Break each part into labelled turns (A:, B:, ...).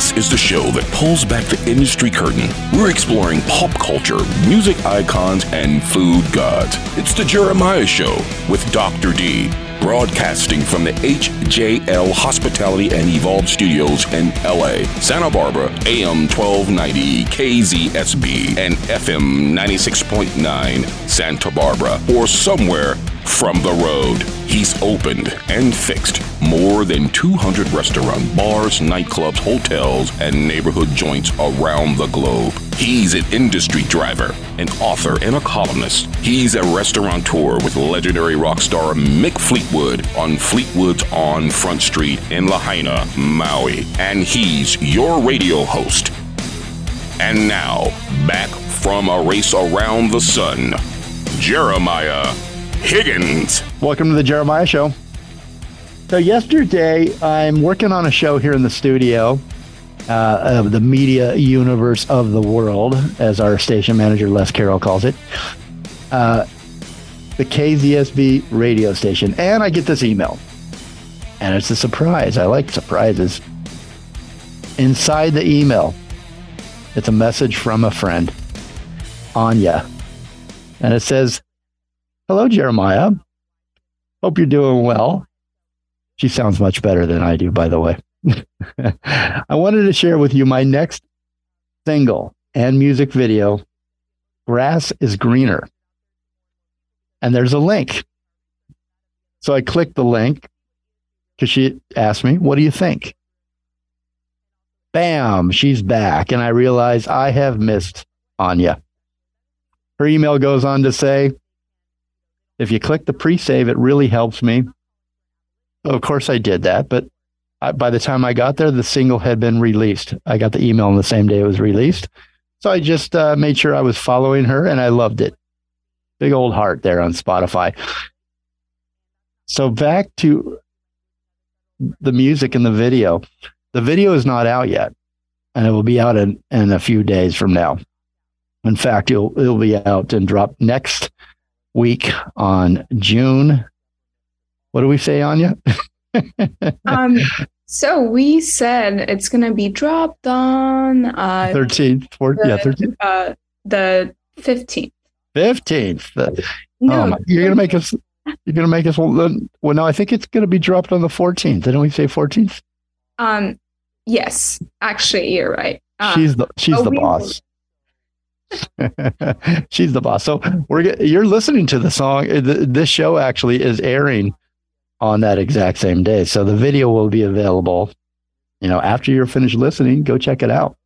A: This is the show that pulls back the industry curtain. We're exploring pop culture, music icons, and food gods. It's the Jeremiah Show with Dr. D, broadcasting from the HJL Hospitality and Evolve Studios in LA, Santa Barbara, AM 1290 KZSB, and FM 96.9 Santa Barbara, or somewhere from the road. He's opened and fixed more than 200 restaurants, bars, nightclubs, hotels, and neighborhood joints around the globe. He's an industry driver, an author, and a columnist. He's a restaurateur with legendary rock star Mick Fleetwood on Fleetwood's on Front Street in Lahaina, Maui. And he's your radio host. And now, back from a race around the sun, Jeremiah Higgins.
B: Welcome to the Jeremiah Show. So, yesterday, I'm working on a show here in the studio uh, of the media universe of the world, as our station manager Les Carroll calls it, uh, the KZSB radio station. And I get this email, and it's a surprise. I like surprises. Inside the email, it's a message from a friend, Ania. And it says, Hello, Jeremiah. Hope you're doing well. She sounds much better than I do, by the way. I wanted to share with you my next single and music video, Grass is Greener. And there's a link. So I clicked the link because she asked me, What do you think? Bam, she's back. And I realize I have missed Ania. Her email goes on to say, if you click the pre-save, it really helps me. Of course, I did that, but By the time I got there, the single had been released. I got the email on the same day it was released. So I just uh, made sure I was following her and I loved it. Big old heart there on Spotify. So back to the music and the video. The video is not out yet, and it will be out in, in a few days from now. In fact, it'll, it'll be out and drop next week on June. What do we say, Ania?
C: um, so we said it's going to be dropped on uh,
B: 13th, 14th,
C: the,
B: yeah, 13th.
C: Uh, the 15th.
B: 15th.
C: No,
B: oh my, you're going to make us, you're going to make us, well, no, I think it's going to be dropped on the 14th. Didn't we say 14th?
C: Um, yes, actually, you're right. Um,
B: she's the, she's
C: oh,
B: the boss. She's the boss. So we're you're listening to the song. Uh, This show actually is airing on that exact same day. So the video will be available. You know, after you're finished listening, go check it out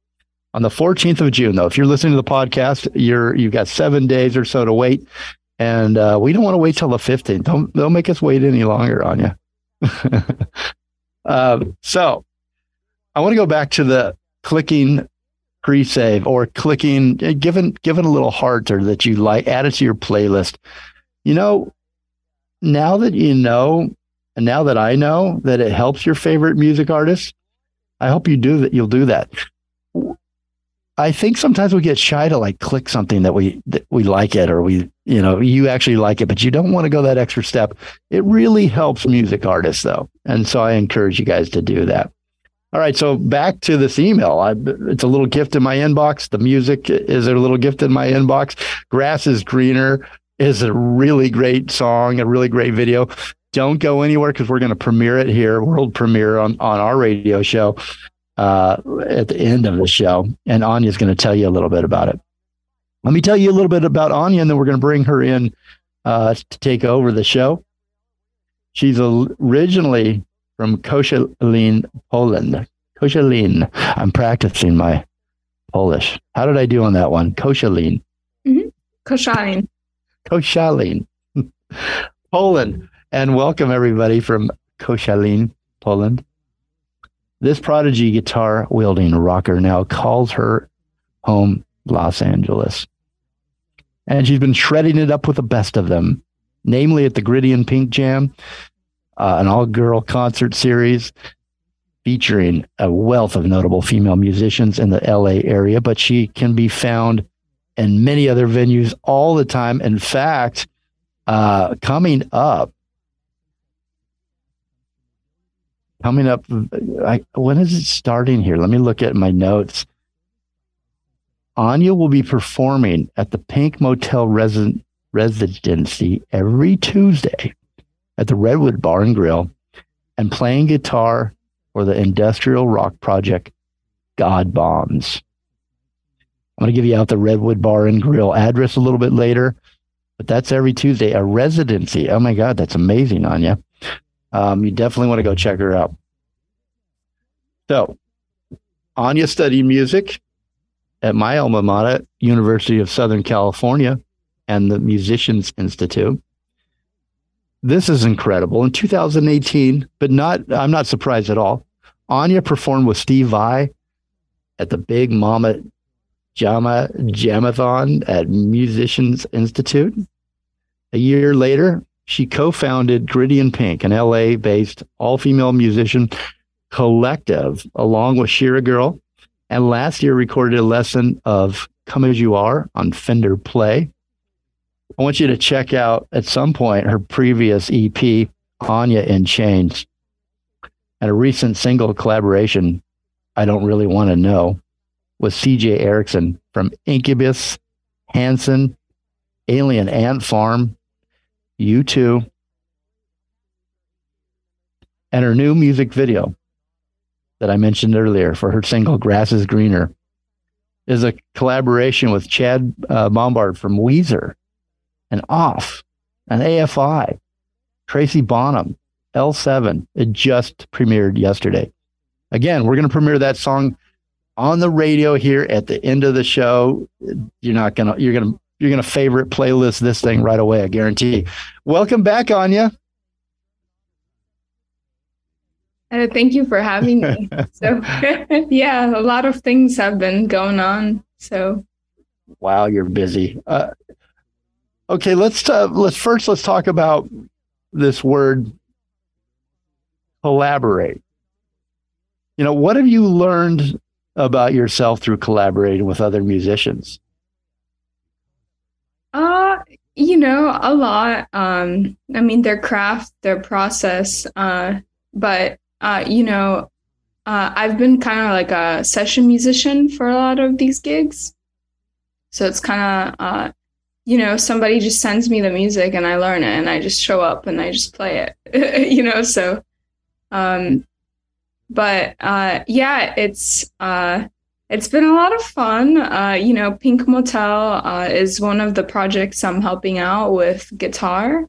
B: on the 14th of June. Though, if you're listening to the podcast, you're you've got seven days or so to wait, and uh, we don't want to wait till the 15th. Don't don't make us wait any longer on you. um, so I want to go back to the clicking pre-save or clicking given given a little heart or that you like add it to your playlist you know now that you know and now that i know that it helps your favorite music artist i hope you do that you'll do that i think sometimes we get shy to like click something that we that we like it or we you know you actually like it but you don't want to go that extra step it really helps music artists though and so i encourage you guys to do that all right, so back to this email. I, it's a little gift in my inbox. The music is a little gift in my inbox. Grass is greener. is a really great song, a really great video. Don't go anywhere because we're going to premiere it here, world premiere on, on our radio show uh, at the end of the show. And Ania's going to tell you a little bit about it. Let me tell you a little bit about Ania, and then we're going to bring her in uh, to take over the show. She's originally from Koszalin, Poland. Koszalin. I'm practicing my Polish. How did I do on that one? Koszalin.
C: Mm-hmm. Koszalin.
B: Koszalin. Poland. And welcome everybody from Koszalin, Poland. This prodigy guitar wielding rocker now calls her home Los Angeles. And she's been shredding it up with the best of them, namely at the Gritty and Pink Jam, uh, an all girl concert series featuring a wealth of notable female musicians in the LA area, but she can be found in many other venues all the time. In fact, uh, coming up, coming up, I, when is it starting here? Let me look at my notes. Ania will be performing at the Pink Motel Resi- Residency every Tuesday at the Redwood Bar and Grill and playing guitar for the industrial rock project God Bombs. I'm going to give you out the Redwood Bar and Grill address a little bit later, but that's every Tuesday. A residency. Oh my God, that's amazing, Ania. Um, you definitely want to go check her out. So, Ania studied music at my alma mater, University of Southern California, and the Musicians Institute. This is incredible. In 2018, but not, I'm not surprised at all. Ania performed with Steve Vai at the Big Mama Jama Jamathon at Musicians Institute. A year later, she co-founded Gritty and Pink, an LA-based all-female musician collective, along with Shira Girl, and last year recorded a lesson of Come As You Are on Fender Play. I want you to check out at some point her previous EP, Ania in Chains, and a recent single collaboration, I Don't Really Want to Know, with CJ Eriksson from Incubus, Hanson, Alien Ant Farm, U2, and her new music video that I mentioned earlier for her single Grass is Greener is a collaboration with Chad uh, Bombard from Weezer and Off and AFI, Tracy Bonham, L7. It just premiered yesterday. Again, we're going to premiere that song on the radio here at the end of the show. You're not going to, you're going to, you're going to favorite playlist this thing right away. I guarantee. Welcome back, Ania.
C: Uh, thank you for having me. so, yeah, a lot of things have been going on. So,
B: wow, you're busy. Uh, okay, let's uh, let's first let's talk about this word collaborate. You know, what have you learned about yourself through collaborating with other musicians?
C: Uh, you know, a lot. Um, I mean, their craft, their process. Uh, but uh, you know, uh, I've been kind of like a session musician for a lot of these gigs. So it's kind of, uh, you know, somebody just sends me the music and I learn it and I just show up and I just play it, you know, so, um, but, uh, yeah, it's, uh, it's been a lot of fun. Uh, you know, Pink Motel, uh, is one of the projects I'm helping out with guitar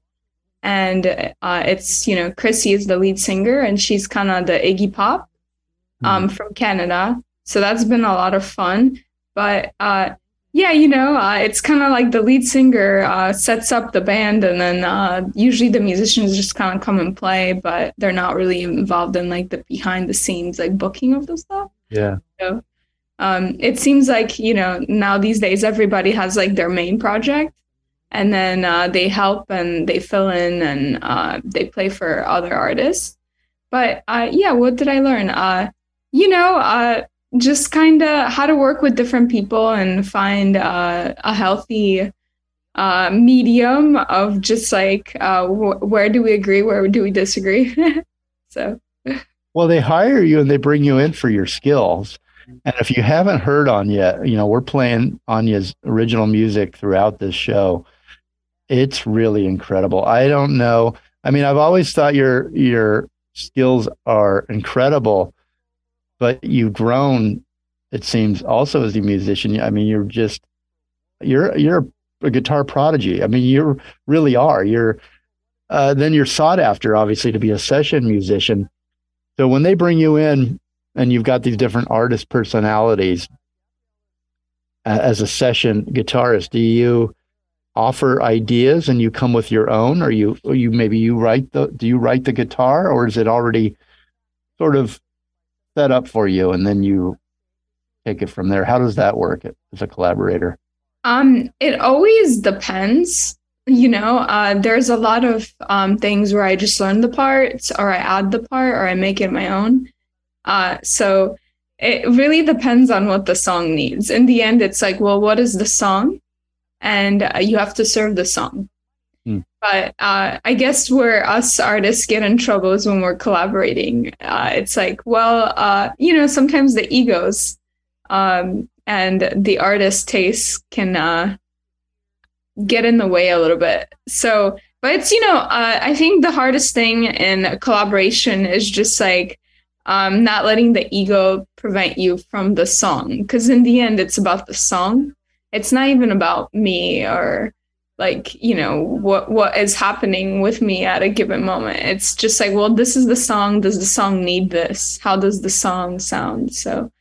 C: and uh, it's you know Chrissy is the lead singer, and she's kind of the Iggy Pop um, mm from Canada. So that's been a lot of fun. But uh, yeah, you know, uh, it's kind of like the lead singer uh, sets up the band, and then uh, usually the musicians just kind of come and play, but they're not really involved in like the behind the scenes like booking of the stuff.
B: Yeah.
C: So um, it seems like you know now these days everybody has like their main project and then uh, they help and they fill in and uh, they play for other artists. But uh, yeah, what did I learn? Uh, you know, uh, just kind of how to work with different people and find uh, a healthy medium of just like wh- where do we agree, where do we disagree. so.
B: Well, they hire you and they bring you in for your skills. And if you haven't heard Ania, you know, we're playing Ania's original music throughout this show it's really incredible. I don't know. I mean, I've always thought your your skills are incredible, but you've grown. It seems also as a musician. I mean, you're just you're you're a guitar prodigy. I mean, you really are. You're uh, then you're sought after, obviously, to be a session musician. So when they bring you in and you've got these different artist personalities as a session guitarist, do you offer ideas and you come with your own, or you or you maybe you write the do you write the guitar, or is it already sort of set up for you and then you take it from there? How does that work as a collaborator?
C: Um, it always depends. You know, uh, there's a lot of um, things where I just learn the parts, or I add the part, or I make it my own. Uh, so it really depends on what the song needs. In the end, it's like, well, what is the song? And uh, you have to serve the song. Hmm. But uh, I guess where us artists get in trouble is when we're collaborating. Uh, it's like, well, uh, you know, sometimes the egos um, and the artist tastes can uh, get in the way a little bit. So, but it's you know, uh, I think the hardest thing in collaboration is just like um, not letting the ego prevent you from the song, because in the end, it's about the song. It's not even about me or like you know what what is happening with me at a given moment. It's just like well this is the song. Does the song need this? How does the song sound? So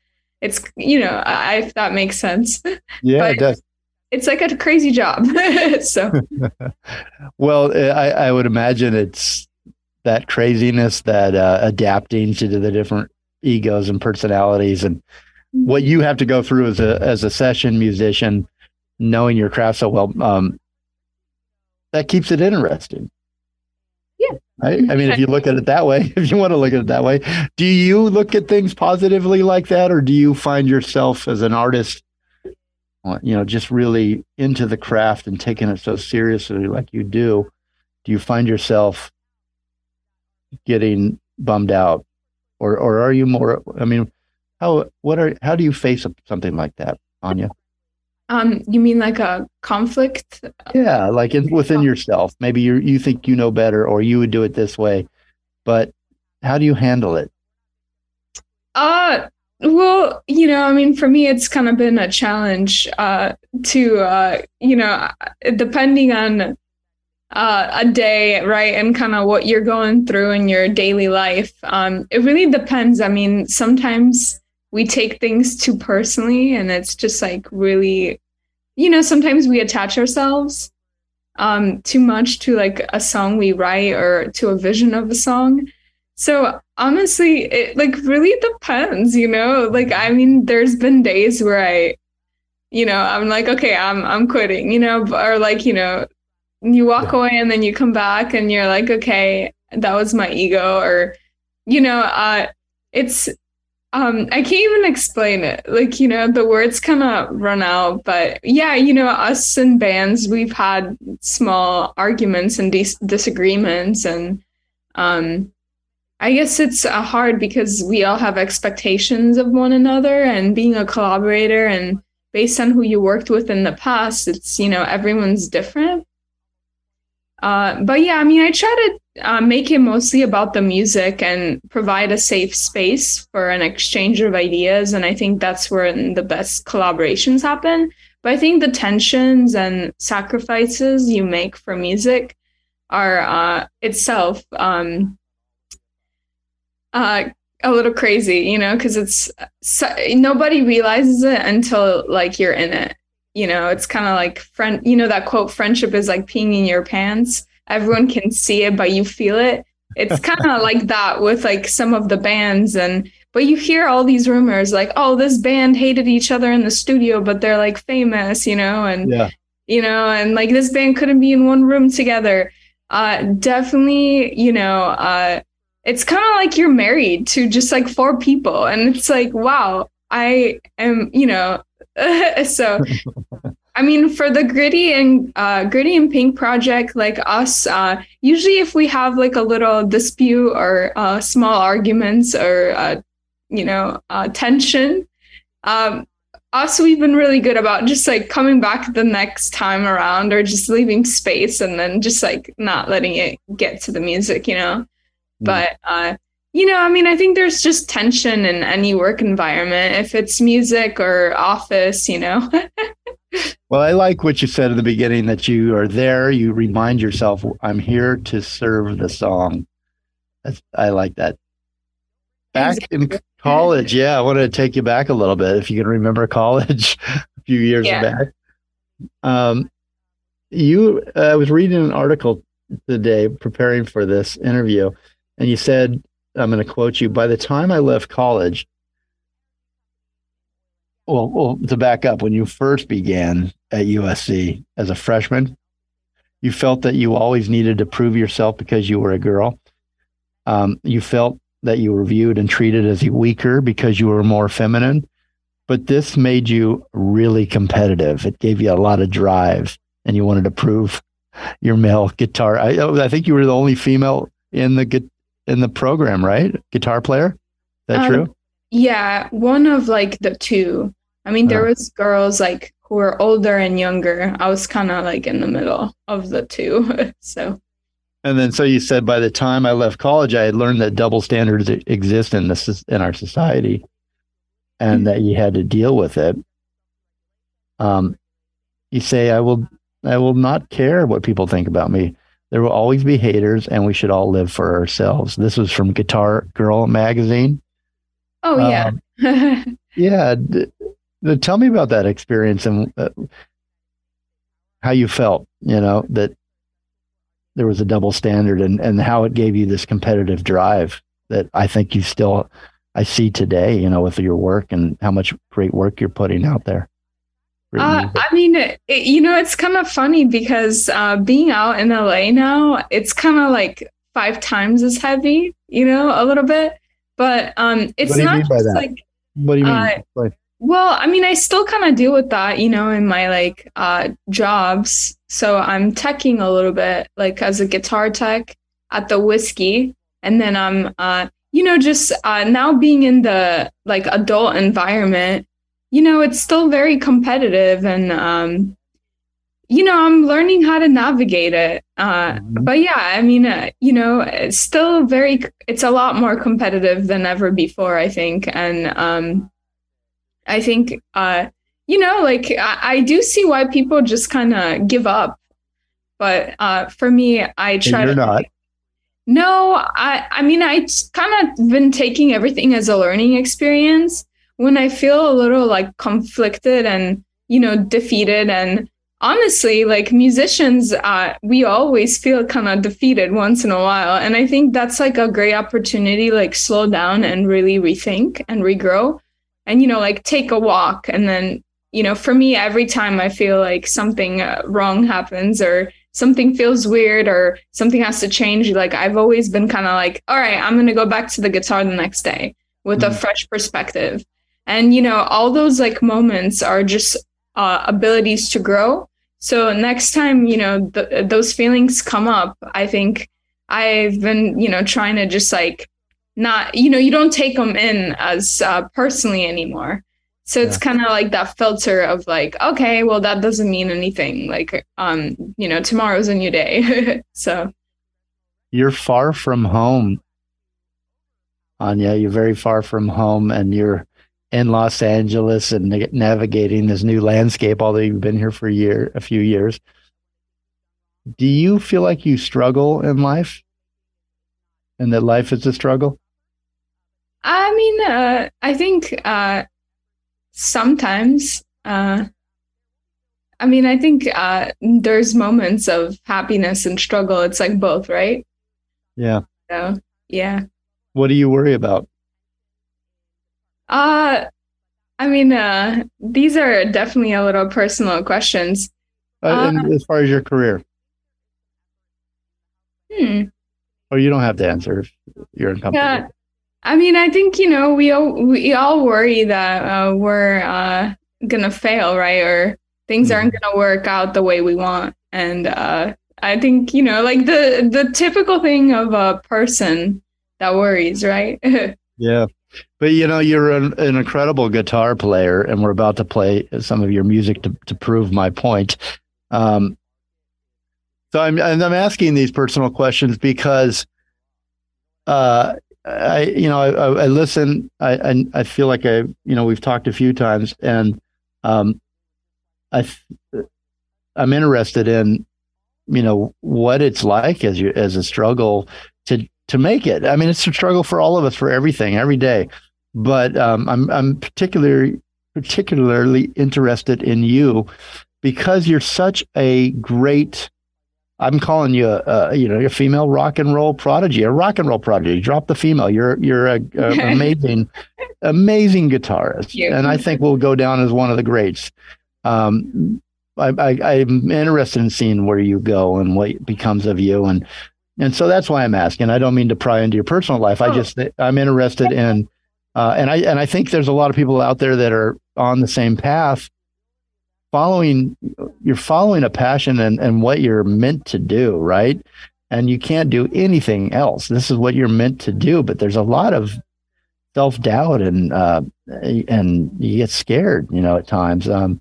C: it's you know I, if that makes sense.
B: Yeah it does.
C: it's like a crazy job. So.
B: Well I, I would imagine it's that craziness that uh, adapting to the different egos and personalities and what you have to go through as a as a session musician knowing your craft so well um, that keeps it interesting
C: yeah.
B: I, I mean, if you look at it that way, if you want to look at it that way, do you look at things positively like that, or do you find yourself as an artist, uh, you know, just really into the craft and taking it so seriously like you do? Do you find yourself getting bummed out, or or are you more? I mean, how what are how do you face something like that, Ania?
C: Um, you mean like a conflict?
B: Yeah, like in, within yourself. Maybe you you think you know better, or you would do it this way, but how do you handle it?
C: Uh, well, you know, I mean, for me, it's kind of been a challenge uh, to, uh, you know, depending on uh, a day, right, and kind of what you're going through in your daily life. Um, it really depends. I mean, sometimes we take things too personally and it's just like really you know sometimes we attach ourselves um too much to like a song we write or to a vision of a song so honestly it like really depends you know like i mean there's been days where i you know i'm like okay i'm i'm quitting you know or like you know you walk yeah. away and then you come back and you're like okay that was my ego or you know uh it's um, I can't even explain it. Like, you know, the words kind of run out. But yeah, you know, us and bands, we've had small arguments and dis- disagreements. And um, I guess it's uh, hard because we all have expectations of one another and being a collaborator and based on who you worked with in the past, it's, you know, everyone's different. Uh, but yeah, I mean, I try to uh, make it mostly about the music and provide a safe space for an exchange of ideas. And I think that's where the best collaborations happen. But I think the tensions and sacrifices you make for music are uh, itself um, uh, a little crazy, you know, because it's so, nobody realizes it until like you're in it you know it's kind of like friend you know that quote friendship is like peeing in your pants. Everyone can see it but you feel it. It's kind of like that with like some of the bands and but you hear all these rumors like oh this band hated each other in the studio but they're like famous you know and yeah. you know and like this band couldn't be in one room together. Uh definitely you know uh it's kind of like you're married to just like four people and it's like wow i am you know so I mean, for the gritty and uh, gritty and pink project, like us, uh, usually if we have like a little dispute or uh, small arguments or uh, you know uh, tension, um, us, we've been really good about just like coming back the next time around or just leaving space and then just like not letting it get to the music, you know? Mm. But, uh, you know, I mean, I think there's just tension in any work environment, if it's music or office, you know?
B: well, I like what you said at the beginning that you are there, you remind yourself, I'm here to serve the song. That's, I like that. Back in college, yeah, I want to take you back a little bit if you can remember college a few years yeah. back. Um, you, uh, I was reading an article today preparing for this interview, and you said, I'm going to quote you, by the time I left college, well, well, to back up, when you first began at USC as a freshman, you felt that you always needed to prove yourself because you were a girl. Um, you felt that you were viewed and treated as weaker because you were more feminine. But this made you really competitive. It gave you a lot of drive, and you wanted to prove your male guitar. I, I think you were the only female in the in the program, right? Guitar player. Is that um, true?
C: Yeah, one of like the two. I mean, there uh, was girls like who were older and younger. I was kind of like in the middle of the two. so
B: and then, so you said by the time I left college, I had learned that double standards exist in this in our society, and mm-hmm. that you had to deal with it. Um, you say, "I will, I will not care what people think about me. There will always be haters, and we should all live for ourselves." This was from Guitar Girl magazine.
C: Oh yeah,
B: um, yeah. D- d- tell me about that experience and uh, how you felt. You know that there was a double standard and, and how it gave you this competitive drive that I think you still I see today, you know, with your work and how much great work you're putting out there.
C: Uh, I mean, it, you know, it's kind of funny because uh, being out in LA now, it's kind of like five times as heavy, you know, a little bit. But um, it's not just like.
B: What do you mean?
C: Uh, well, I mean, I still kind of deal with that, you know, in my like uh, jobs. So I'm teching a little bit, like as a guitar tech at the Whisky, and then I'm, uh, you know, just uh, now being in the like adult environment. You know, it's still very competitive, and um, you know, I'm learning how to navigate it. Uh, mm-hmm. But yeah, I mean, uh, you know, it's still very, it's a lot more competitive than ever before, I think, and um I think, uh, you know, like I, I do see why people just kind of give up. But uh, for me, I try
B: and you're
C: to.
B: not.
C: No, I, I mean, I kind of been taking everything as a learning experience. When I feel a little like conflicted and, you know, defeated. And honestly like musicians uh, we always feel kind of defeated once in a while. And i think that's like a great opportunity like slow down and really rethink and regrow. And you know like take a walk. And then you know for me every time i feel like something uh, wrong happens or something feels weird or something has to change like i've always been kind of like all right i'm going to go back to the guitar the next day with mm-hmm. a fresh perspective and you know all those like moments are just uh, abilities to grow. So next time you know th- those feelings come up i think i've been you know trying to just like not you know you don't take them in as uh, personally anymore. So it's yeah. kind of like that filter of like okay well that doesn't mean anything. Like um you know tomorrow's a new day. So.
B: You're far from home ania. You're very far from home and you're in los angeles and navigating this new landscape although you've been here for a year a few years do you feel like you struggle in life and that life is a struggle
C: I mean, uh, I think uh, sometimes. Uh, I mean, I think uh, there's moments of happiness and struggle. It's like both, right?
B: Yeah.
C: So, yeah.
B: What do you worry about?
C: Uh, I mean, uh, these are definitely a little personal questions.
B: Uh, uh as far as your career.
C: Hmm.
B: Oh, you don't have to answer if you're uncomfortable. Yeah.
C: I mean, I think you know we all we all worry that uh, we're uh, gonna fail, right? Or things mm-hmm. aren't gonna work out the way we want, and uh, I think you know, like the the typical thing of a person that worries, right?
B: yeah, but you know, you're an, an, incredible guitar player, and we're about to play some of your music to, to prove my point. Um, so I'm I'm asking these personal questions because, uh, I you know I, I listen. I, I, I feel like I you know we've talked a few times, and um, I I'm interested in you know what it's like as you as a struggle to to make it. I mean, it's a struggle for all of us for everything every day. But um, I'm I'm particularly particularly interested in you because you're such a great. I'm calling you a, a you know a female rock and roll prodigy, a rock and roll prodigy. Drop the female. You're you're a, a amazing, amazing guitarist, and I think we'll go down as one of the greats. Um, I, I, I'm interested in seeing where you go and what becomes of you, and and so that's why I'm asking. I don't mean to pry into your personal life. I oh. just I'm interested in, uh, and I and I think there's a lot of people out there that are on the same path, following you're following a passion and and what you're meant to do, right? And you can't do anything else. This is what you're meant to do. But there's a lot of self doubt and uh, and you get scared, you know, at times. Um,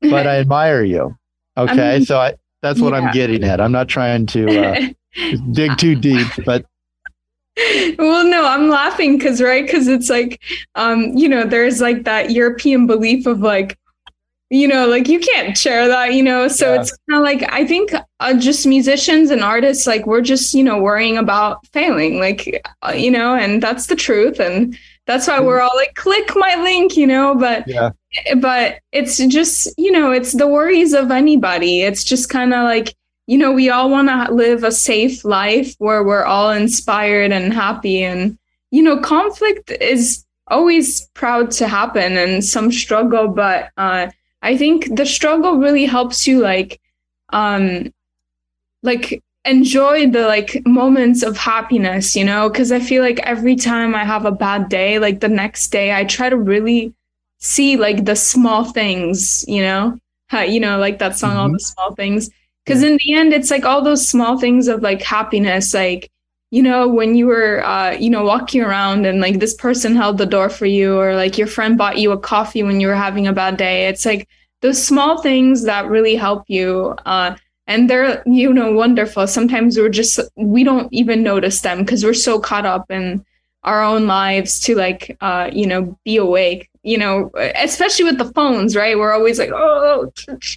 B: but I admire you. Okay, I mean, so I that's what yeah. I'm getting at. I'm not trying to uh, dig too deep, but
C: well no i'm laughing because right because it's like um you know there's like that european belief of like you know like you can't share that you know? So yeah. it's kind of like i think uh, just musicians and artists like we're just you know worrying about failing like uh, you know and that's the truth and that's why we're all like click my link you know? But yeah. but it's just you know it's the worries of anybody. It's just kind of like you know we all want to live a safe life where we're all inspired and happy and you know conflict is always proud to happen and some struggle but uh i think the struggle really helps you like um like enjoy the like moments of happiness you know because i feel like every time i have a bad day like the next day i try to really see like the small things, you know, How, you know, like that song, mm-hmm. all the small things. Because in the end, it's like all those small things of like happiness, like you know, when you were, uh, you know, walking around and like this person held the door for you, or like your friend bought you a coffee when you were having a bad day. It's like those small things that really help you. Uh, and they're, you know, wonderful. Sometimes we're just, we don't even notice them because we're so caught up in our own lives to like, uh, you know, be awake you know, especially with the phones, right? We're always like, oh,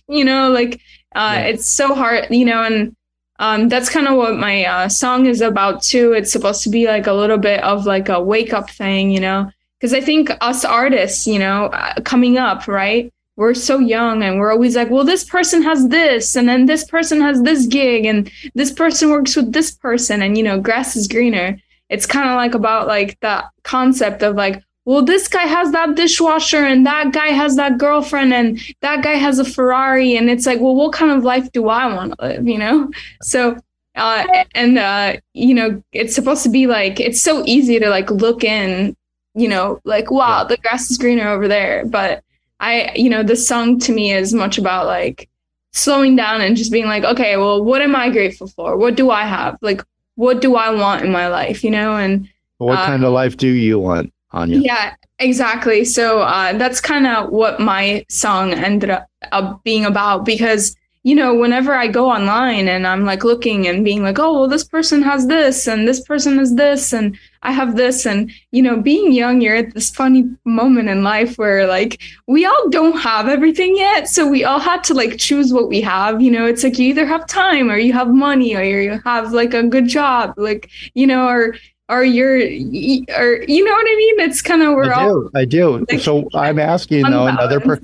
C: you know, like uh, yeah. it's so hard, you know, and um, that's kind of what my uh, song is about too. It's supposed to be like a little bit of like a wake up thing, you know, because I think us artists, you know, uh, coming up, right? We're so young and we're always like, well, this person has this, and then this person has this gig, and this person works with this person, and you know, grass is greener. It's kind of like about like that concept of like, well, this guy has that dishwasher and that guy has that girlfriend and that guy has a Ferrari. And it's like, well, what kind of life do I want to live, you know? So, uh, and, uh, you know, it's supposed to be like, it's so easy to like look in, you know, like, wow, the grass is greener over there. But I, you know, this song to me is much about like slowing down and just being like, okay, well, what am I grateful for? What do I have? Like, what do I want in my life, you know? And
B: what uh, kind of life do you want? Ania.
C: Yeah, exactly. So uh, that's kind of what my song ended up being about because you know whenever I go online and I'm like looking and being like, oh, well, this person has this and this person has this and I have this and you know being young, you're at this funny moment in life where like we all don't have everything yet, so we all had to like choose what we have. You know, it's like you either have time or you have money or you have like a good job, like you know, or or you're or you know what I mean? It's kind of we're
B: I
C: all
B: do, I do. Like, so I'm asking though another per-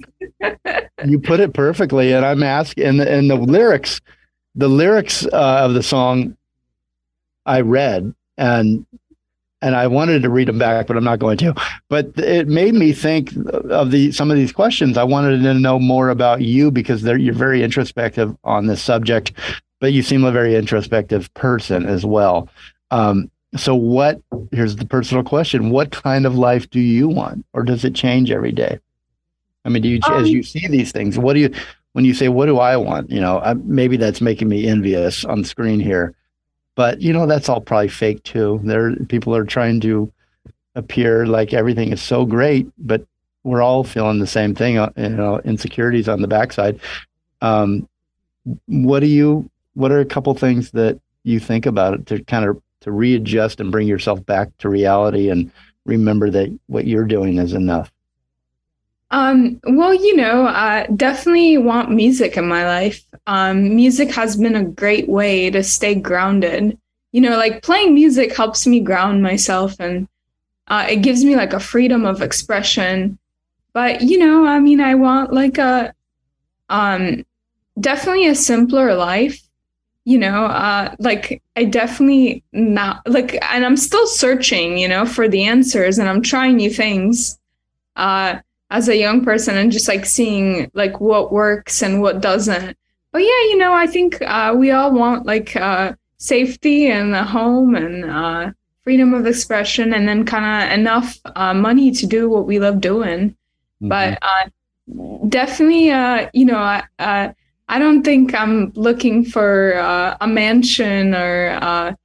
B: you put it perfectly and I'm asking and the, and the lyrics the lyrics uh, of the song I read and and I wanted to read them back, but I'm not going to. But it made me think of the some of these questions. I wanted to know more about you because you're very introspective on this subject, but you seem a very introspective person as well. Um, so, what here's the personal question what kind of life do you want, or does it change every day? I mean, do you, um, as you see these things, what do you, when you say, what do I want? You know, I, maybe that's making me envious on screen here, but you know, that's all probably fake too. There, people are trying to appear like everything is so great, but we're all feeling the same thing, uh, you know, insecurities on the backside. Um, what do you, what are a couple things that you think about it to kind of to readjust and bring yourself back to reality and remember that what you're doing is enough?
C: Um, well, you know, I definitely want music in my life. Um, music has been a great way to stay grounded. You know, like playing music helps me ground myself and uh, it gives me like a freedom of expression but you know i mean i want like a um definitely a simpler life you know uh like i definitely not like and i'm still searching you know for the answers and i'm trying new things uh as a young person and just like seeing like what works and what doesn't but yeah you know i think uh we all want like uh safety and a home and uh freedom of expression and then kind of enough uh, money to do what we love doing Mm-hmm. But uh, definitely, uh, you know, uh, I don't think I'm looking for uh, a mansion or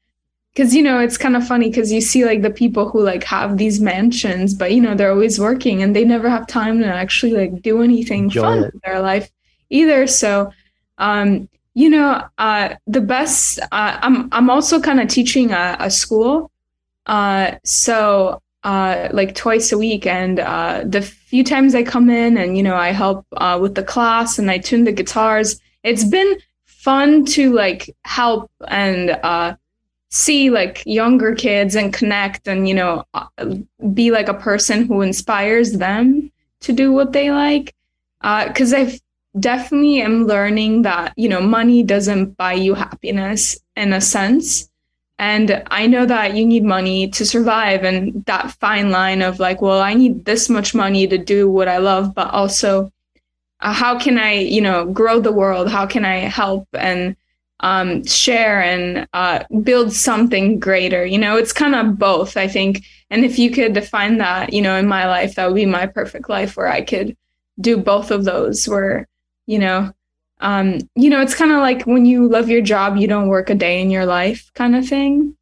C: because uh, you know it's kind of funny because you see like the people who like have these mansions but you know they're always working and they never have time to actually like do anything Enjoy fun it. in their life either so um you know uh the best uh, i'm i'm also kind of teaching a, a school uh so uh, like twice a week. And uh, the few times I come in and, you know, I help uh, with the class and I tune the guitars, it's been fun to like help and uh, see like younger kids and connect and, you know, uh, be like a person who inspires them to do what they like. Because uh, I've definitely am learning that, you know, money doesn't buy you happiness in a sense and I know that you need money to survive, and that fine line of like, well, I need this much money to do what I love, but also, uh, how can I, you know, grow the world? How can I help and um, share and uh, build something greater? You know, it's kind of both, I think. And if you could define that, you know, in my life, that would be my perfect life where I could do both of those, where, you know, um, you know, it's kind of like when you love your job, you don't work a day in your life kind of thing.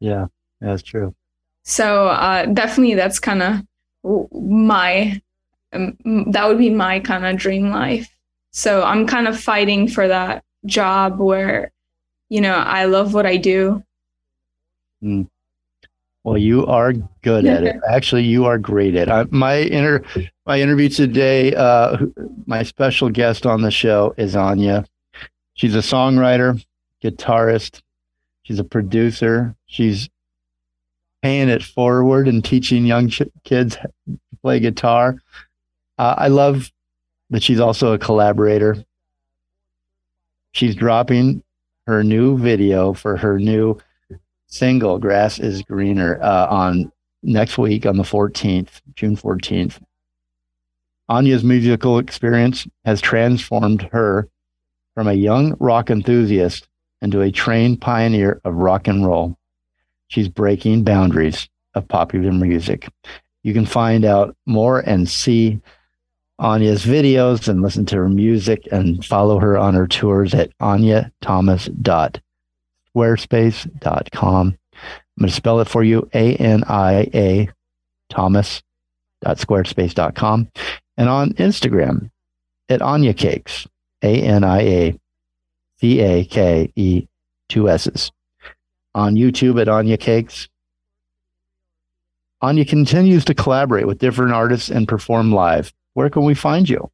B: Yeah, that's true.
C: So uh, definitely that's kind of my, um, that would be my kind of dream life. So I'm kind of fighting for that job where, you know, I love what I do.
B: Mm. Well, you are good at it. Actually, you are great at it. My inter, my interview today, uh, my special guest on the show is Ania. She's a songwriter, guitarist. She's a producer. She's paying it forward and teaching young ch- kids to play guitar. Uh, I love that she's also a collaborator. She's dropping her new video for her new single grass is greener uh, on next week on the 14th june 14th ania's musical experience has transformed her from a young rock enthusiast into a trained pioneer of rock and roll. She's breaking boundaries of popular music. You can find out more and see Ania's videos and listen to her music and follow her on her tours at aniathomas.com squarespace.com. I'm going to spell it for you A N I A Thomas.squarespace.com. And on Instagram at Ania Cakes, A N I A C A K E, two S's. On YouTube at Ania Cakes. Ania continues to collaborate with different artists and perform live. Where can we find you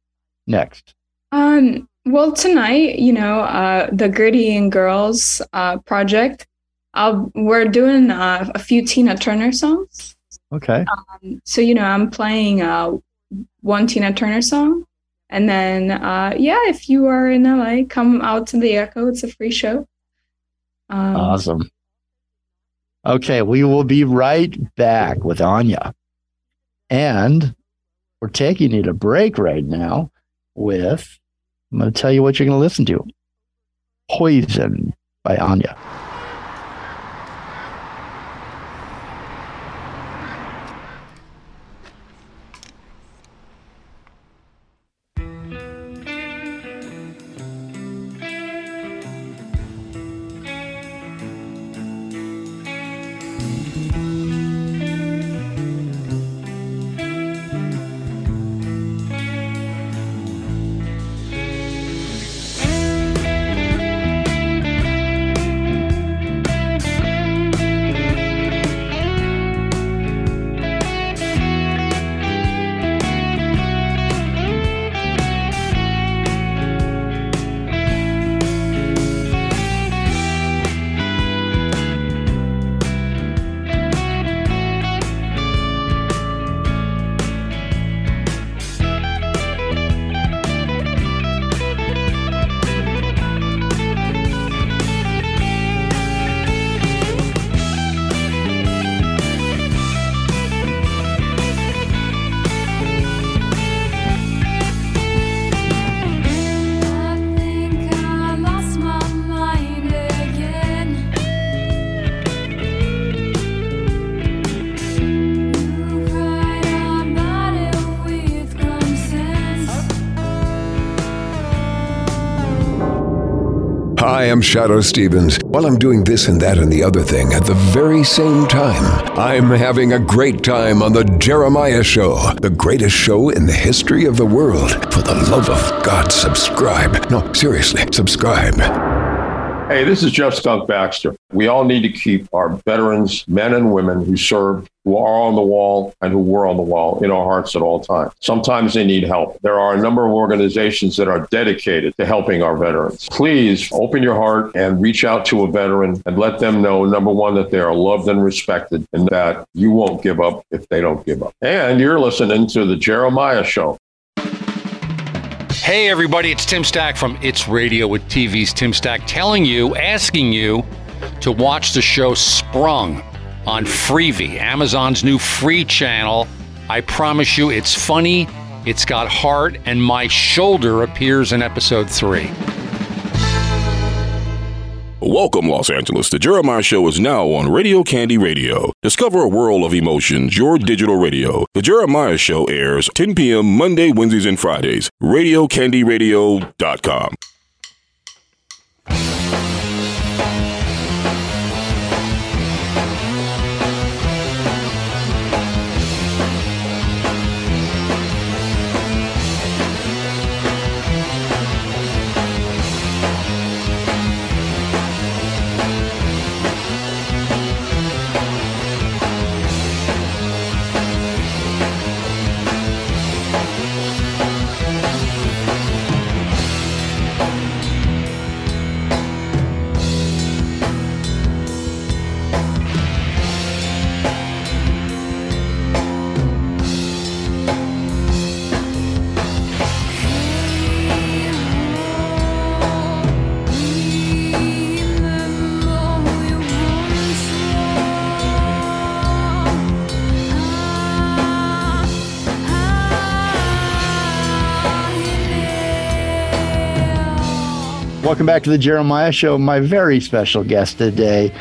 B: next?
C: Um, well, tonight, you know, uh, the Gritty and Girls uh, project, I'll, we're doing uh, a few Tina Turner songs.
B: Okay.
C: Um, so, you know, I'm playing uh, one Tina Turner song. And then, uh, yeah, if you are in LA, come out to the Echo. It's a free show.
B: Um, awesome. Okay, we will be right back with Ania. And we're taking you to break right now with I'm going to tell you what you're going to listen to Poison by
D: Ania. I'm Shadoe Stevens. While I'm doing this and that and the other thing at the very same time, I'm having a great time on The Jeremiah Show, the greatest show in the history of the world. For the love of God, subscribe. No, seriously, subscribe.
E: Hey, this is Jeff Skunk Baxter. We all need to keep our veterans, men and women who served, who are on the wall and who were on the wall in our hearts at all times. Sometimes they need help. There are a number of organizations that are dedicated to helping our veterans. Please open your heart and reach out to a veteran and let them know, number one, that they are loved and respected and that you won't give up if they don't give up. And you're listening to The Jeremiah Show.
F: Hey, everybody, it's Tim Stack from It's Radio with TV's Tim Stack telling you, asking you to watch the show Sprung on Freevee, Amazon's new free channel. I promise you, it's funny, it's got heart, and my shoulder appears in episode three.
A: Welcome, Los Angeles. The Jeremiah Show is now on Radio Candy Radio. Discover a world of emotions, your digital radio. The Jeremiah Show airs 10 p.m. Monday, Wednesdays, and Fridays. RadioCandyRadio.com.
B: Welcome back to the Jeremiah Show. My very special guest today,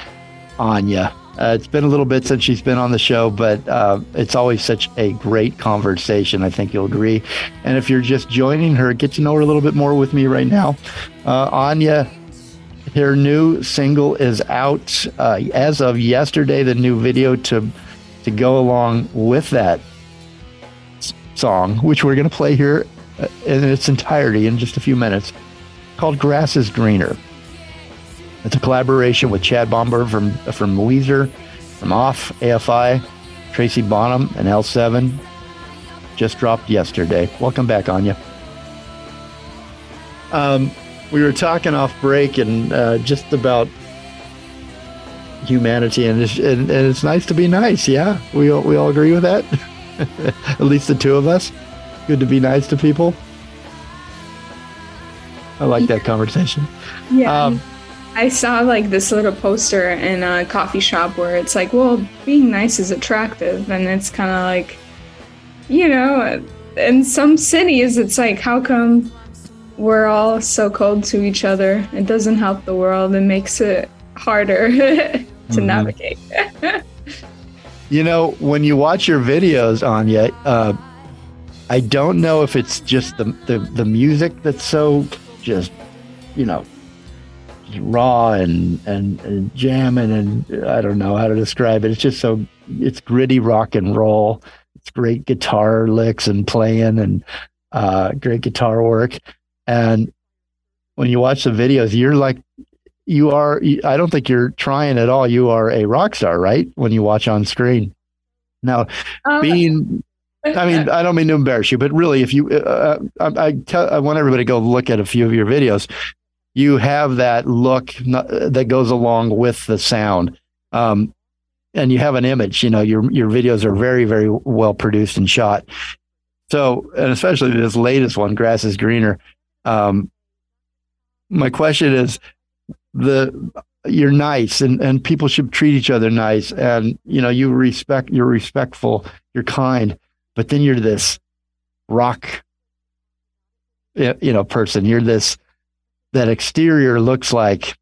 B: Ania. Uh, it's been a little bit since she's been on the show, but uh, it's always such a great conversation. I think you'll agree. And if you're just joining her, get to know her a little bit more with me right now. Uh, Ania, her new single is out uh, as of yesterday. The new video to to go along with that song, which we're going to play here uh, in its entirety in just a few minutes called Grass is Greener. It's a collaboration with Chad Bombard from from Weezer, from Off, AFI, Tracy Bonham, and L7. Just dropped yesterday. Welcome back, Ania. Um, we were talking off break and uh, just about humanity, and it's, and, and it's nice to be nice. Yeah, we all, we all agree with that. At least the two of us. Good to be nice to people. I like that conversation.
C: Yeah.
B: Um,
C: I saw like this little poster in a coffee shop where it's like, well, being nice is attractive. And it's kind of like, you know, in some cities, it's like, how come we're all so cold to each other? It doesn't help the world, it makes it harder to
B: Mhm.
C: navigate.
B: You know, when you watch your videos, Ania, uh, I don't know if it's just the, the the music that's so just, you know, raw and and, and jamming, and I don't know how to describe it. It's just so it's gritty rock and roll. It's great guitar licks and playing, and uh, great guitar work. And when you watch the videos, you're like you are i don't think you're trying at all you are a rock star right when you watch on screen now
C: Um,
B: being i mean i don't mean to embarrass you but really if you uh, I, I, tell, I want everybody to go look at a few of your videos. You have that look not, that goes along with the sound. Um, and you have an image you know your your videos are very very well produced and shot. So and especially this latest one grass is greener um, my question is the you're nice and and people should treat each other nice and you know you respect you're respectful you're kind but then you're this rock you know person. You're this that exterior looks like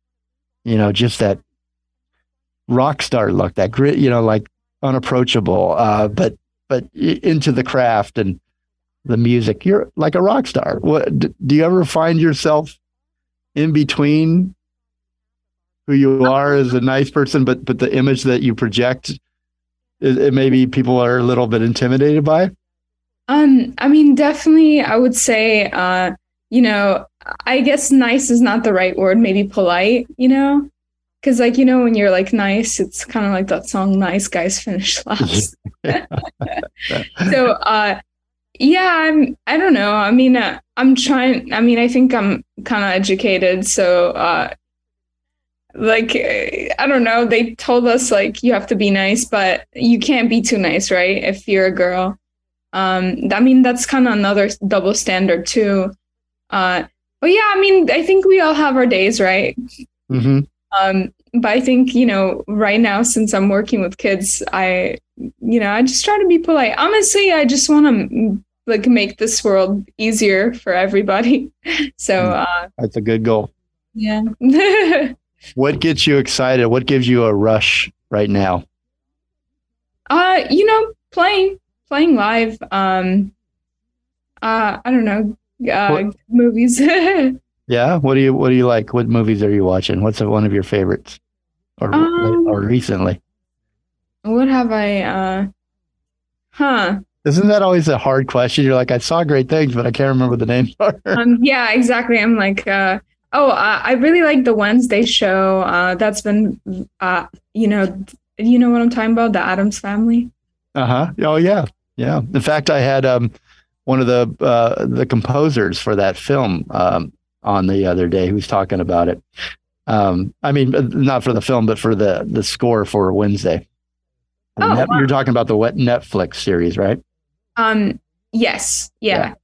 B: you know just that rock star look that grit you know like unapproachable uh but but into the craft and the music. You're like a rock star. What do you ever find yourself in between who you are as a nice person, but but the image that you project, it, it maybe people are a little bit intimidated by.
C: Um, I mean, definitely, I would say, uh, you know, I guess nice is not the right word. Maybe polite, you know, because like you know, when you're like nice, it's kind of like that song "Nice Guys Finish Last." so, uh, yeah, I'm. I don't know. I mean, uh, I'm trying. I mean, I think I'm kind of educated, so uh, like I don't know. They told us like you have to be nice, but you can't be too nice, right? If you're a girl. Um, I mean, that's kind of another double standard too. Uh, but yeah, I mean, I think we all have our days, right?
B: Mm-hmm.
C: Um, but I think you know, right now, since I'm working with kids, I, you know, I just try to be polite. Honestly, I just want to like make this world easier for everybody. So
B: Mm.
C: uh,
B: That's a good goal.
C: yeah.
B: What gets you excited? What gives you a rush right now?
C: Uh, you know, playing playing live. Um, uh, I don't know. Uh,
B: What-
C: movies.
B: Yeah. What do you What do you like? What movies are you watching? What's one of your favorites, or
C: Um,
B: or recently?
C: what have I? Uh, huh.
B: Isn't that always a hard question? You're like, I saw great things, but I can't remember the names.
C: Um, yeah, exactly. I'm like, uh, oh, uh, I really like the Wednesday show. Uh, that's been, uh, you know, you know what I'm talking about? The Addams Family.
B: Uh huh. Oh yeah, yeah. In fact, I had um one of the uh, the composers for that film um, on the other day who was talking about it. Um, I mean, uh, not for the film, but for the the score for Wednesday.
C: Oh,
B: Net-
C: wow.
B: You're talking about the wet Netflix series, right?
C: Um, yes, yeah.
B: Yeah.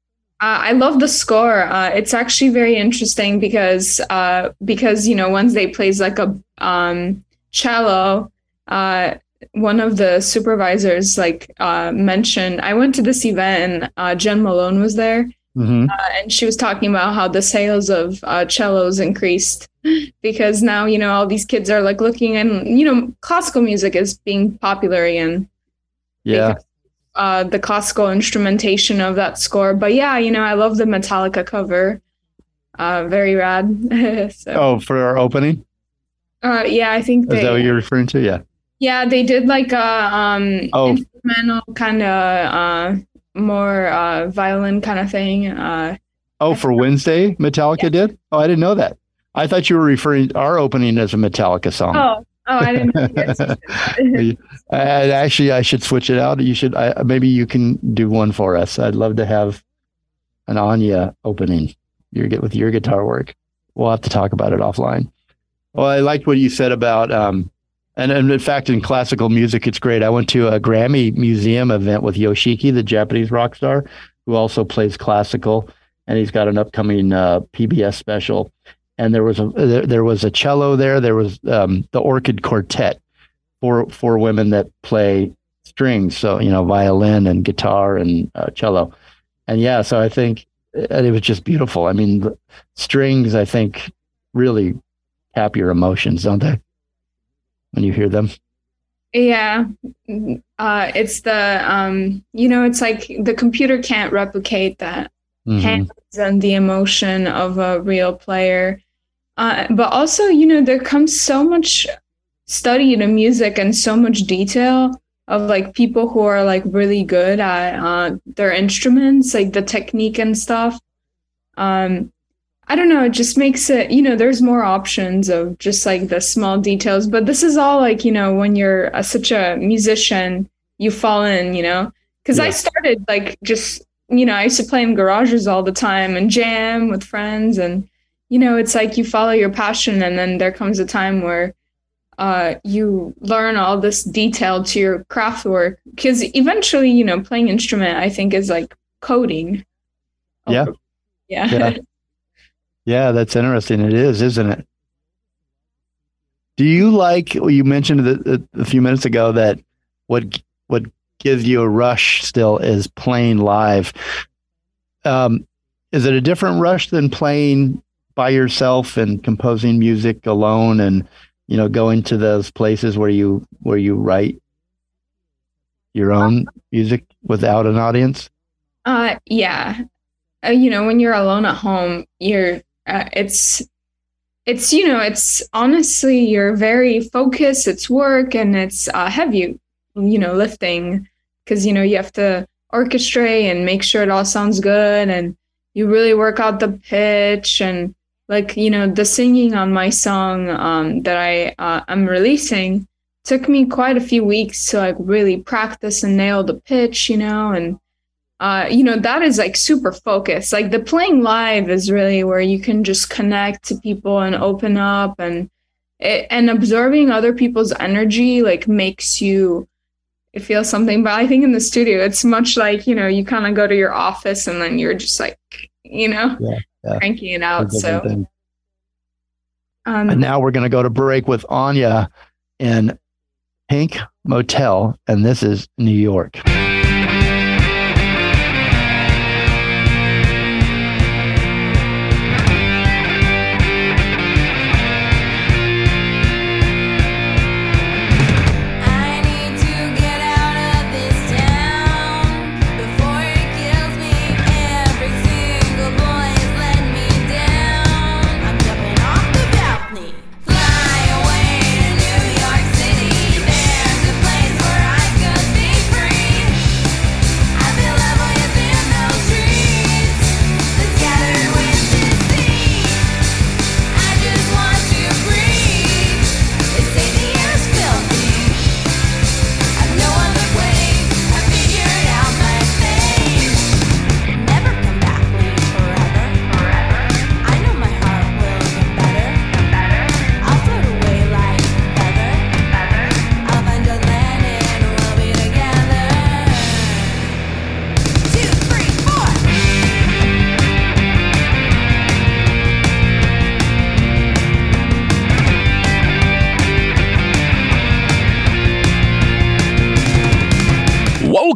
C: Uh, I love the score. Uh, it's actually very interesting because uh, because you know Wednesday plays like a um, cello. Uh, one of the supervisors like uh, mentioned. I went to this event and uh, Jen Malone was there,
B: Mm-hmm.
C: uh, and she was talking about how the sales of uh, cellos increased because now you know all these kids are like looking and you know classical music is being popular again
B: Yeah.
C: Uh, the classical instrumentation of that score. But yeah, you know, I love the Metallica cover. Uh, very rad. so,
B: Oh, for our opening,
C: uh, yeah, I think
B: is that what you're referring to? Yeah.
C: yeah, they did like a um,
B: Oh.
C: instrumental kind of uh, more uh, violin kind of thing. Uh,
B: Oh, for Wednesday, Metallica did. Oh, I didn't know that. I thought you were referring our opening as a Metallica song.
C: oh, oh, I didn't. know this.
B: And actually, I should switch it out. You should. I, maybe you can do one for us. I'd love to have an Ania opening. Your get with your guitar work. We'll have to talk about it offline. Well, I liked what you said about, um, and, and in fact, in classical music, it's great. I went to a Grammy Museum event with Yoshiki, the Japanese rock star, who also plays classical, and he's got an upcoming uh, PBS special. And there was a there, there was a cello there. There was um, the Orchid Quartet, four four women that play strings, so you know violin and guitar and uh, cello, and yeah, so I think and it was just beautiful. I mean, the strings I think really tap your emotions, don't they? When you hear them,
C: yeah, uh, it's the um, you know, it's like the computer can't replicate that.
B: Mhm.
C: hands and the emotion of a real player. Uh, but also, you know, there comes so much study to music and so much detail of like people who are like really good at uh, their instruments, like the technique and stuff. Um, I don't know, it just makes it, you know, there's more options of just like the small details. But this is all like, you know, when you're a, such a musician, you fall in, you know, because I started like just you know, I used to play in garages all the time and jam with friends. And, you know, it's like you follow your passion and then there comes a time where uh, you learn all this detail to your craft work. Because eventually, you know, playing instrument, I think, is like coding.
B: Yeah.
C: Yeah.
B: Yeah. Yeah, that's interesting. It is, isn't it? Do you like? well, You mentioned a, a few minutes ago that what what gives you a rush still is playing live. Um, is it a different rush than playing by yourself and composing music alone, and you know going to those places where you where you write your own music without an audience?
C: Uh, yeah. Uh, you know, when you're alone at home, you're, uh, it's, it's you know it's honestly you're very focused it's work and it's uh, heavy you know lifting because you know you have to orchestrate and make sure it all sounds good and you really work out the pitch and like you know the singing on my song um, that i uh, i'm releasing took me quite a few weeks to like really practice and nail the pitch you know and uh, you know that is like super focused. Like the playing live is really where you can just connect to people and open up and it, and absorbing other people's energy like makes you feel something. But i think in the studio it's much like you know you kind of go to your office and then you're just like you know? Yeah, yeah. cranking it out so.
B: um, and now we're going to go to break with ania in pink motel and this is new york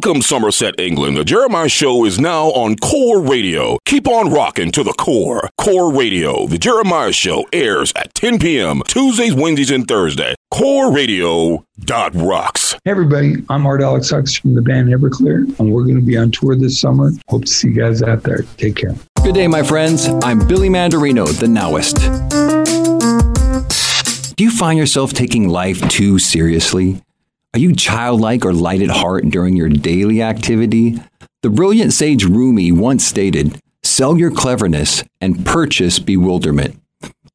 A: Welcome, Somerset, England. The Jeremiah Show is now on Core Radio. Keep on rocking to the core. Core Radio. The Jeremiah Show airs at 10 p.m. Tuesdays, Wednesdays, and Thursday. Core Radio dot rocks.
G: Hey everybody, I'm Art Alexakis from the band Everclear, and we're going to be on tour this summer. Hope to see you guys out there. Take care.
H: Good day, my friends. I'm Billy Mandarino, the Nowist. Do you find yourself taking life too seriously? Are you childlike or light at heart during your daily activity? The brilliant sage Rumi once stated, Sell your cleverness and purchase bewilderment.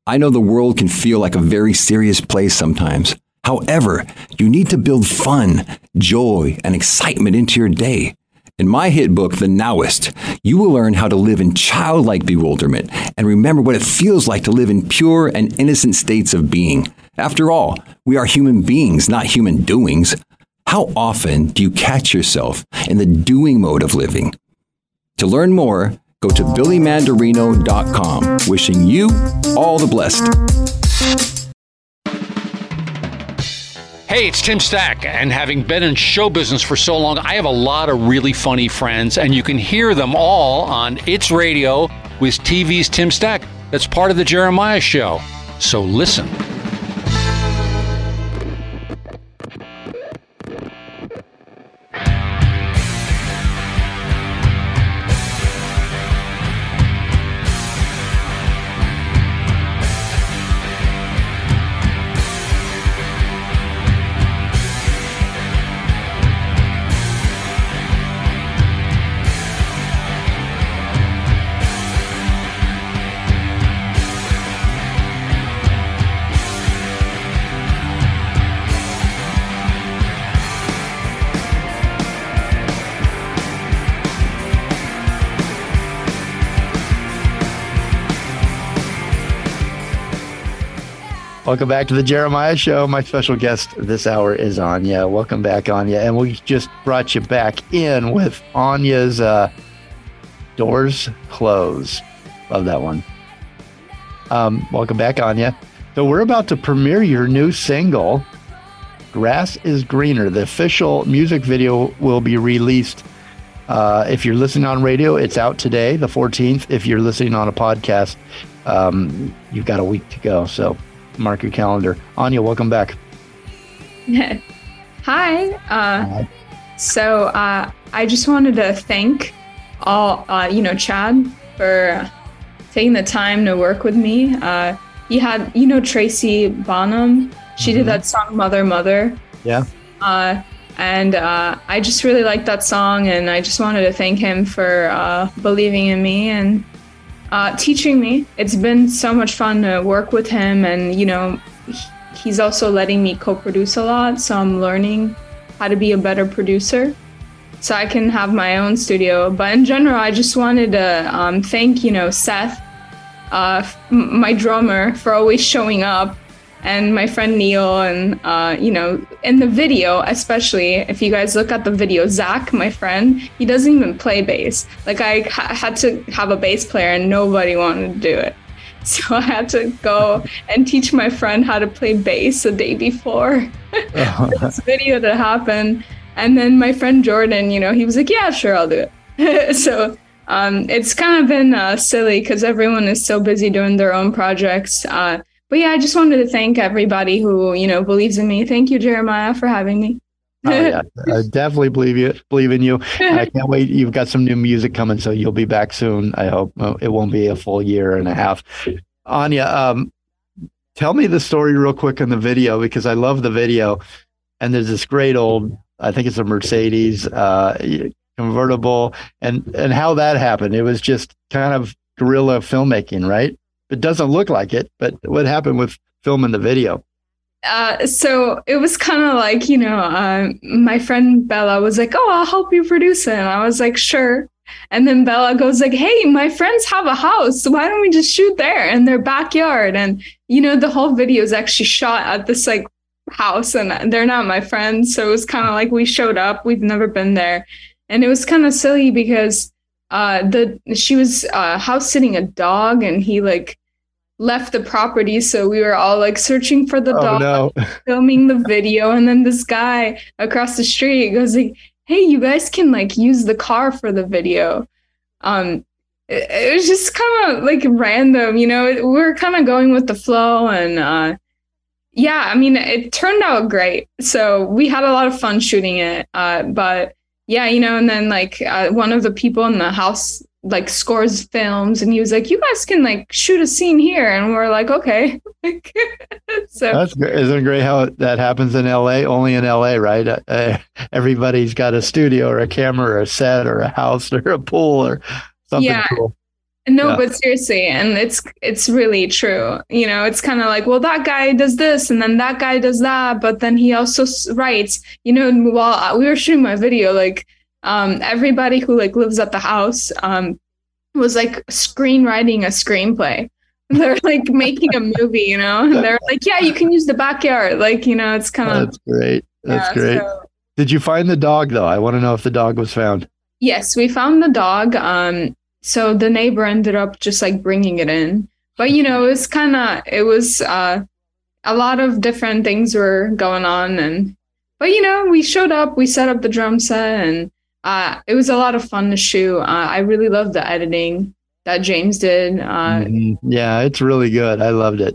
H: I know the world can feel like a very serious place sometimes. However, you need to build fun, joy, and excitement into your day. In my hit book, The Nowist, you will learn how to live in childlike bewilderment and remember what it feels like to live in pure and innocent states of being. After all, we are human beings, not human doings. How often do you catch yourself in the doing mode of living? To learn more, go to billymandarino.com. Wishing you all the blessed.
F: Hey, it's Tim Stack, and having been in show business for so long, I have a lot of really funny friends, and you can hear them all on It's Radio with TV's Tim Stack. That's part of the Jeremiah Show. So listen.
B: Welcome back to the Jeremiah Show. My special guest this hour is Ania. Welcome back, Ania. And we just brought you back in with Ania's uh, Doors Close. Love that one. Um, welcome back, Ania. So we're about to premiere your new single, Grass is Greener. The official music video will be released. Uh, if you're listening on radio, it's out today, the 14th. If you're listening on a podcast, um, you've got a week to go. So mark your calendar. Ania, welcome back.
C: Hi. Uh, Hi. So uh, I just wanted to thank all, uh, you know, Chad for taking the time to work with me. Uh, he had, you know, Tracy Bonham. She did that song "Mother, Mother."
B: Yeah.
C: Uh, and uh, I just really liked that song, and I just wanted to thank him for uh, believing in me and uh, teaching me. It's been so much fun to work with him, and you know, he's also letting me co-produce a lot, so I'm learning how to be a better producer, so I can have my own studio. But in general, I just wanted to um, thank you know Seth, uh, my drummer, for always showing up and my friend Neil, and uh, you know, in the video, especially if you guys look at the video, Zach, my friend, he doesn't even play bass. Like I ha- had to have a bass player, and nobody wanted to do it, so I had to go and teach my friend how to play bass the day before this video to happen. And then my friend Jordan, you know, he was like, "Yeah, sure, I'll do it." so. Um, it's kind of been uh, silly because everyone is so busy doing their own projects. Uh, but yeah, I just wanted to thank everybody who you know believes in me. Thank you, Jeremiah, for having me.
B: Oh, yeah. I definitely believe you. Believe in you. And I can't wait. You've got some new music coming, so you'll be back soon. I hope Uh, it won't be a full year and a half. Ania, um, tell me the story real quick in the video because I love the video. And there's this great old, I think it's a Mercedes uh, convertible, and and how that happened. It was just kind of guerrilla filmmaking, right? It doesn't look like it, but what happened with filming the video?
C: Uh, so it was kind of like you know, uh, my friend Bella was like, "Oh, I'll help you produce it," and I was like, "Sure." And then Bella goes like, "Hey, my friends have a house, so why don't we just shoot there in their backyard?" And you know, the whole video is actually shot at this like house, and they're not my friends, so it was kind of like we showed up. We've never been there, and it was kind of silly because uh, the she was uh, house sitting a dog, and he like left the property, so we were all like searching for the
B: Oh
C: dog
B: no!
C: filming the video. And then this guy across the street goes like hey you guys can like use the car for the video. Um it, it was just kind of like random you know? We were kind of going with the flow and uh yeah i mean it turned out great. So we had a lot of fun shooting it uh but yeah you know and then like uh, one of the people in the house like scores films and he was like you guys can like shoot a scene here and we're like okay so
B: That's great. Isn't it great how that happens in LA? Only in LA, right? Uh, Uh, everybody's got a studio or a camera or a set or a house or a pool or something
C: Yeah.
B: cool.
C: No,
B: Yeah.
C: but seriously, and it's it's really true. You know, it's kind of like, well, that guy does this, and then that guy does that, but then he also s- writes. You know, while we were shooting my video, like, um, everybody who like lives at the house, um, was like screenwriting a screenplay. They're like making a movie, you know. And they're like, yeah, you can use the backyard. Like, you know, it's kind of
B: That's great. That's
C: yeah,
B: great.
C: so-
B: Did you find the dog though? I want to know if the dog was found.
C: Yes, we found the dog. Um, so the neighbor ended up just like bringing it in, but you know, it was kind of it was uh, a lot of different things were going on, and but you know, we showed up, we set up the drum set, and uh, it was a lot of fun to shoot. Uh, I really loved the editing that James did. Uh,
B: Mhm. Yeah, it's really good. I loved it.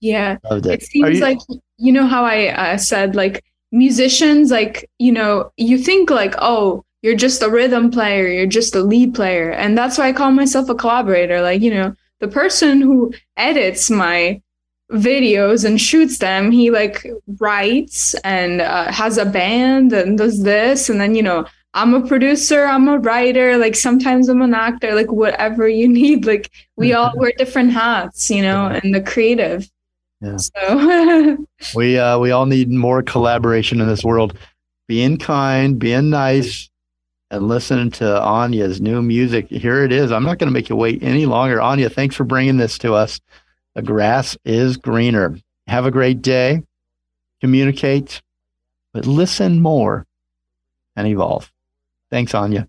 C: yeah,
B: Loved it.
C: it seems
B: you-
C: like you know how I uh, said like musicians like you know you think like oh you're just a rhythm player you're just a lead player. And that's why I call myself a collaborator like you know the person who edits my videos and shoots them he like writes and uh, has a band and does this. And then you know I'm a producer I'm a writer like sometimes I'm an actor like whatever you need. Like we all wear different hats you know and the creative.
B: Yeah.
C: so
B: We uh we all need more collaboration in this world. Being kind, being nice, and listening to Ania's new music. Here it is. I'm not going to make you wait any longer. Ania, thanks for bringing this to us. The grass is greener. Have a great day. Communicate, but listen more and evolve. Thanks,
I: Ania.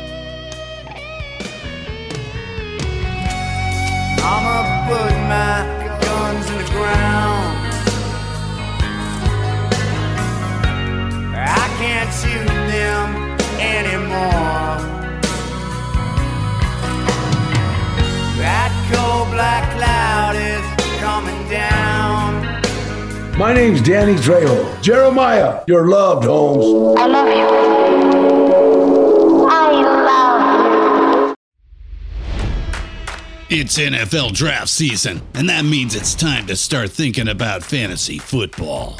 J: My
K: name's Danny Trejo. Jeremiah, you're loved, Holmes.
J: I love you. I love you.
L: It's NFL draft season, and that means it's time to start thinking about fantasy football.